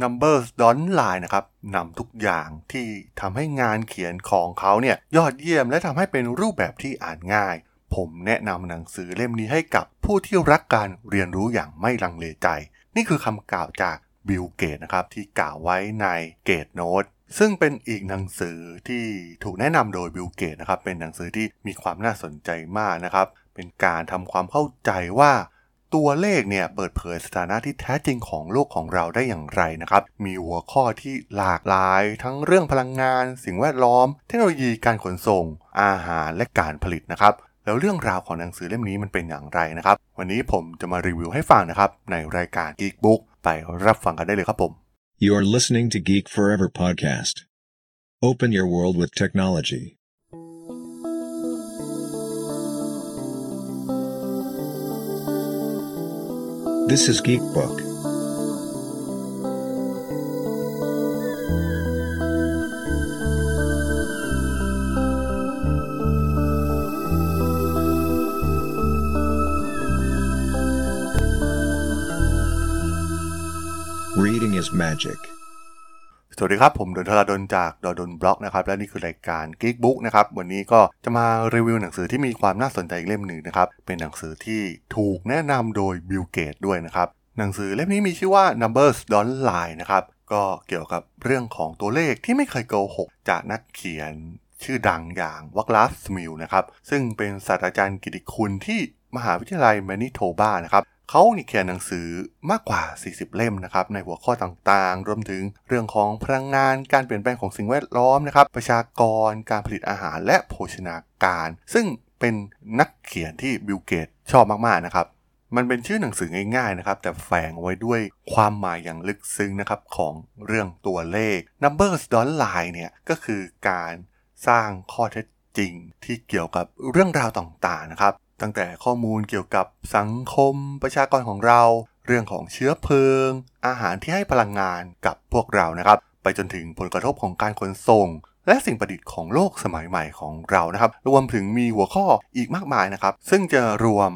Numbers Don't Lie นะครับนำทุกอย่างที่ทำให้งานเขียนของเขาเนี่ยยอดเยี่ยมและทำให้เป็นรูปแบบที่อ่านง่าย ผมแนะนำหนังสือเล่มนี้ให้กับผู้ที่รักการเรียนรู้อย่างไม่ลังเลใจ นี่คือคำกล่าวจากบิลเกตส์นะครับที่กล่าวไว้ใน Gates Notes ซึ่งเป็นอีกหนังสือที่ถูกแนะนำโดยบิลเกตส์นะครับเป็นหนังสือที่มีความน่าสนใจมากนะครับ เป็นการทำความเข้าใจว่า ตัวเลขเนี่ยเปิดเผยสถานะที่แท้จริงของโลกของเราได้อย่างไรนะครับ มีหัวข้อที่หลากหลาย ทั้งเรื่องพลังงาน สิ่งแวดล้อม เทคโนโลยีการขนส่ง อาหารและการผลิตนะครับ แล้วเรื่องราวของหนังสือเล่มนี้มันเป็นอย่างไรนะครับ วันนี้ผมจะมารีวิวให้ฟังนะครับ ในรายการ Geek Book ไปรับฟังกันได้เลยครับผม You are listening to Geek Forever podcast. Open your world with technology. This is Geek Book. Reading is magic. สวัสดีครับ ผมดนทราดนจากดนบล็อกนะครับและนี่คือรายการ Geek Book นะครับวันนี้ก็จะมารีวิวหนังสือที่มีความน่าสนใจอีกเล่มหนึ่งนะครับเป็นหนังสือที่ถูกแนะนำโดยบิลเกตส์ด้วยนะครับหนังสือเล่มนี้มีชื่อว่า Numbers Don't Lie นะครับก็เกี่ยวกับเรื่องของตัวเลขที่ไม่เคยโกหกจากนักเขียนชื่อดังอย่างวัคลาฟสมิลนะครับซึ่งเป็นศาสตราจารย์กิตติคุณที่มหาวิทยาลัยแมนิโทบานะครับ เขาเขียนหนังสือมากกว่า 40 เล่มนะครับในหัวข้อต่างๆ รวมถึงเรื่องของพลังงานการเปลี่ยนแปลงของสิ่งแวดล้อมนะครับ ประชากรการผลิตอาหารและโภชนาการ ซึ่งเป็นนักเขียนที่บิลเกตชอบมากๆนะครับ มันเป็นชื่อหนังสือง่ายๆนะครับ แต่แฝงไว้ด้วยความหมายอย่างลึกซึ้งนะครับของเรื่องตัวเลข Numbers Don't Lie เนี่ยก็คือการสร้างข้อเท็จจริงที่เกี่ยวกับเรื่องราวต่างๆนะครับ ตั้งแต่ข้อมูลเกี่ยวกับสังคมประชากรของเรา เรื่องของเชื้อเพลิง อาหารที่ให้พลังงานกับพวกเรานะครับ ไปจนถึงผลกระทบของการขนส่ง และสิ่งประดิษฐ์ของโลกสมัยใหม่ของเรานะครับ รวมถึงมีหัวข้ออีกมากมายนะครับ ซึ่งจะรวม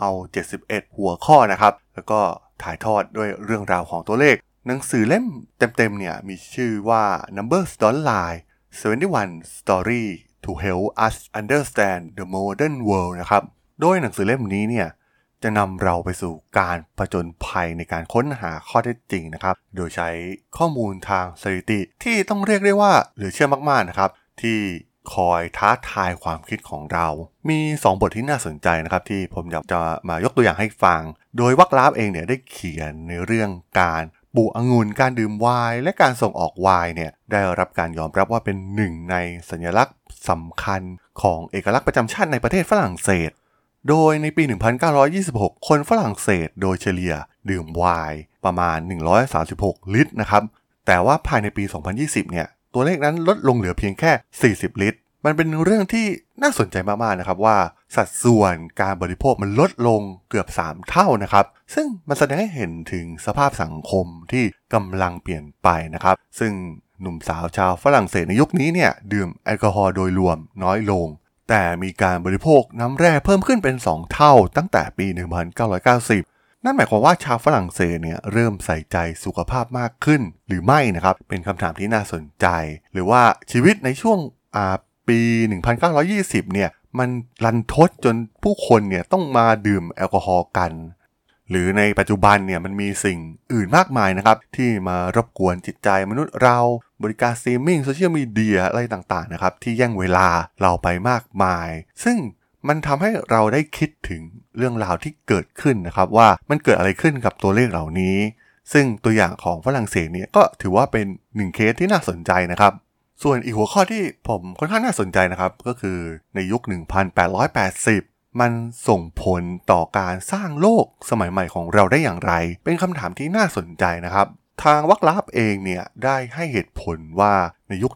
เอา 71 หัวข้อนะครับ แล้วก็ถ่ายทอดด้วยเรื่องราวของตัวเลข หนังสือเล่มเต็มๆเนี่ยมีชื่อว่า Numbers Don't Lie 71 Story to help us understand the modern world นะครับ โดยหนังสือเล่มนี้เนี่ยจะนำเราไปสู่การประจนภัยในการค้นหาข้อเท็จจริงนะครับ โดยใช้ข้อมูลทางสถิติที่ต้องเรียกได้ว่าเหลือเชื่อมากๆนะครับ ที่คอยท้าทายความคิดของเรา มี 2 บทที่น่าสนใจนะครับที่ผมอยากจะมายกตัวอย่างให้ฟัง โดยวักลาฟเองเนี่ยได้เขียนในเรื่องการปลูกองุ่นการดื่มไวน์และการส่งออกไวน์เนี่ยได้รับการยอมรับว่าเป็นหนึ่งในสัญลักษณ์สำคัญของเอกลักษณ์ประจำชาติในประเทศฝรั่งเศส โดยในปี 1926 คนฝรั่งเศสโดยเฉลี่ย ดื่มไวน์ประมาณ 136 ลิตรนะครับ แต่ว่าภายในปี 2020 เนี่ย ตัวเลขนั้นลดลงเหลือเพียงแค่ 40 ลิตร มันเป็นเรื่องที่น่าสนใจมากๆนะครับว่า สัดส่วนการบริโภคมันลดลงเกือบ 3 เท่านะครับ ซึ่งมันแสดงให้เห็นถึงสภาพสังคมที่กำลังเปลี่ยนไปนะครับ ซึ่งหนุ่มสาวชาวฝรั่งเศสในยุคนี้เนี่ยดื่มแอลกอฮอล์โดยรวมน้อยลง แต่มีการบริโภคน้ำแร่เพิ่มขึ้นเป็น 2 เท่าตั้งแต่ปี 1990 นั่นหมายความว่าชาวฝรั่งเศสเนี่ยเริ่มใส่ใจสุขภาพมากขึ้นหรือไม่นะครับ เป็นคำถามที่น่าสนใจ หรือว่าชีวิตในช่วงปี 1920 เนี่ยมันรันทดจนผู้คนเนี่ยต้องมาดื่มแอลกอฮอล์กัน หรือในปัจจุบันเนี่ยมันมีสิ่งอื่นมากมายนะครับ ที่มารบกวนจิตใจมนุษย์เราบริการสตรีมมิ่งโซเชียลมีเดียอะไรต่างๆนะครับ ที่แย่งเวลาเราไปมากมาย ซึ่งมันทำให้เราได้คิดถึงเรื่องราวที่เกิดขึ้นนะครับ ว่ามันเกิดอะไรขึ้นกับตัวเลขเหล่านี้ ซึ่งตัวอย่างของฝรั่งเศสเนี่ยก็ถือว่าเป็นหนึ่งเคสที่น่าสนใจนะครับส่วนอีกหัวข้อที่ผมค่อนข้างน่าสนใจนะครับ ก็คือในยุค 1880 มันส่งผลต่อการสร้างโลกสมัยใหม่ของเราได้อย่างไร เป็นคำถามที่น่าสนใจนะครับ ทางวัคลาฟเองเนี่ยได้ให้เหตุผลว่าในยุค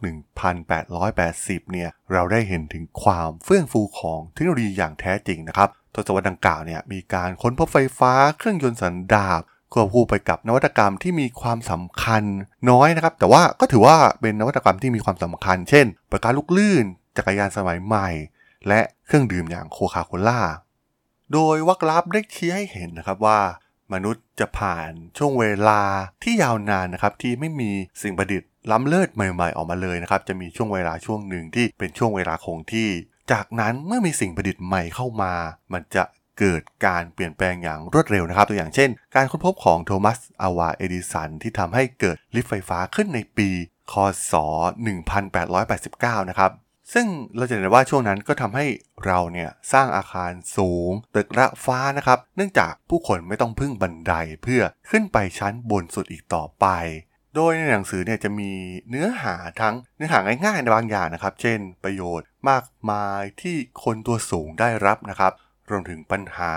1880 เนี่ยเราได้เห็นถึงความเฟื่องฟูของเทคโนโลยีอย่างแท้จริงนะครับทศวรรษดังกล่าวเนี่ยมีการค้นพบไฟฟ้าเครื่องยนต์สันดาปควบคู่ไปกับนวัตกรรมที่มีความสำคัญน้อยนะครับ แต่ว่าก็ถือว่าเป็นนวัตกรรมที่มีความสำคัญ เช่น ประการลูกลื่น จักรยานสมัยใหม่ และเครื่องดื่มอย่างโคคาโคล่า โดยวักลับได้ชี้ให้เห็นนะครับว่ามนุษย์จะผ่านช่วงเวลาที่ยาวนานนะครับที่ไม่มีสิ่งประดิษฐ์ล้ำเลิศใหม่ๆออกมาเลยนะครับจะมีช่วงเวลาช่วงหนึ่งที่เป็นช่วงเวลาคงที่ จากนั้นเมื่อมีสิ่งประดิษฐ์ใหม่เข้ามา มันจะเกิดการเปลี่ยนแปลงอย่างรวดเร็วนะครับ ตัวอย่างเช่น การค้นพบของโทมัสอาวาเอดิสันที่ทำให้เกิดลิฟต์ไฟฟ้าขึ้นในปี คศ 1889 นะครับ ซึ่งเราจะเห็นว่าช่วงนั้นก็ทำให้เราเนี่ยสร้างอาคารสูง ตึกระฟ้านะครับ เนื่องจากผู้คนไม่ต้องพึ่งบันไดเพื่อขึ้นไปชั้นบนสุดอีกต่อไป โดยในหนังสือเนี่ยจะมีเนื้อหาทั้งเนื้อหาง่ายๆในบางอย่างนะครับ เช่น ประโยชน์มากมายที่คนตัวสูงได้รับนะครับรวมถึงปัญหา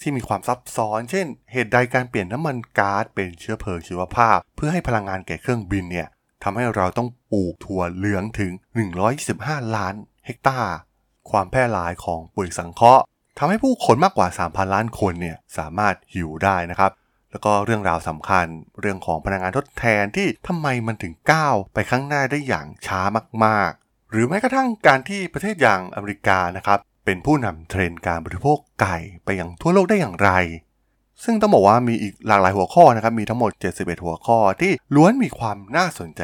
ที่มีความซับซ้อน เช่น เหตุใดการเปลี่ยนน้ำมันก๊าซเป็นเชื้อเพลิงชีวภาพ เพื่อให้พลังงานแก่เครื่องบินเนี่ย ทำให้เราต้องปลูกถั่วเหลืองถึง 125 ล้านเฮกตาร์ ความแพร่หลายของปุ๋ยสังเคราะห์ทำให้ผู้คนมากกว่า 3,000 ล้านคนเนี่ยสามารถหิวได้นะครับ แล้วก็เรื่องราวสำคัญเรื่องของพลังงานทดแทนที่ทำไมมันถึงก้าวไปข้างหน้าได้อย่างช้ามากๆ หรือแม้กระทั่งการที่ประเทศอย่างอเมริกานะครับเป็นผู้นำเทรนด์การบริโภคไก่ไปยังทั่วโลกได้อย่างไร ซึ่งต้องบอกว่ามีอีกหลากหลายหัวข้อนะครับ มีทั้งหมด 71 หัวข้อที่ล้วนมีความน่าสนใจ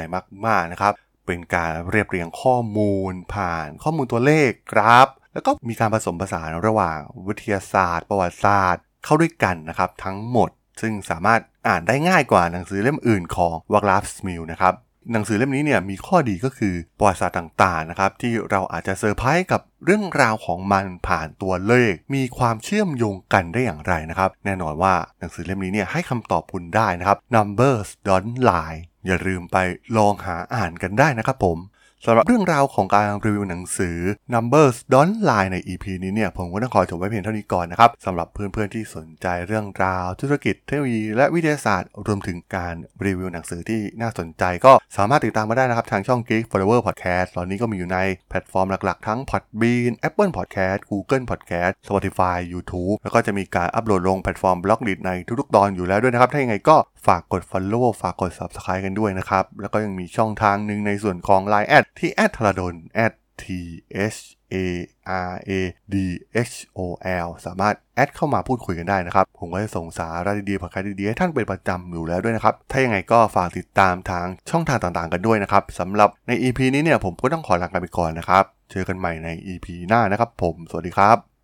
มากๆนะครับ เป็นการเรียบเรียงข้อมูลผ่านข้อมูลตัวเลขกราฟ แล้วก็มีการผสมผสานระหว่างวิทยาศาสตร์ ประวัติศาสตร์ เข้าด้วยกันนะครับทั้งหมด ซึ่งสามารถอ่านได้ง่ายกว่าหนังสือเล่มอื่นของวัคลาฟสมิลนะครับ หนังสือเล่มนี้เนี่ยมีข้อดีก็คือประวัติศาสตร์ต่างๆนะครับที่เราอาจจะเซอร์ไพรส์กับเรื่องราวของมันผ่านตัวเลข มีความเชื่อมโยงกันได้อย่างไรนะครับ แน่นอนว่าหนังสือเล่มนี้เนี่ยให้คำตอบคุณได้นะครับ numbers don't lie อย่าลืมไปลองหาอ่านกันได้นะครับผม สำหรับเรื่องราวของการรีวิวหนังสือ Numbers Don't Lie ใน EP นี้เนี่ยผมก็ต้องขอจบไว้เพียงเท่านี้ก่อนนะครับสำหรับเพื่อนๆที่สนใจเรื่องราวธุรกิจเทคโนโลยีและวิทยาศาสตร์ รวมถึงการรีวิวหนังสือที่น่าสนใจ ก็สามารถติดตามมาได้นะครับทางช่อง Geek Forever Podcast ตอนนี้ก็มีอยู่ในแพลตฟอร์มหลักๆ ทั้ง Podbean Apple Podcast Google Podcast Spotify YouTube แล้วก็จะมีการอัปโหลดลงแพลตฟอร์ม Blockdit ในทุกๆ ตอนอยู่แล้วด้วยนะครับถ้ายังไงก็ฝากกด Follow ฝากกด Subscribe กันด้วยนะครับแล้วก็ยังมีช่องทางหนึ่งในส่วนของ Line ที่แอดทรดน T H A R A D H O L สามารถแอดเข้ามาพูดคุยกันได้นะครับ ผมก็จะส่งสาระดีๆผลคายดีๆ ให้ท่านเป็นประจำอยู่แล้วด้วยนะครับ ถ้ายังไงก็ฝากติดตามทางช่องทางต่างๆกันด้วยนะครับสำหรับใน EP นี้เนี่ยผมก็ต้องขอลากันไปก่อนนะครับ เจอกันใหม่ใน EP หน้านะครับผม สวัสดีครับ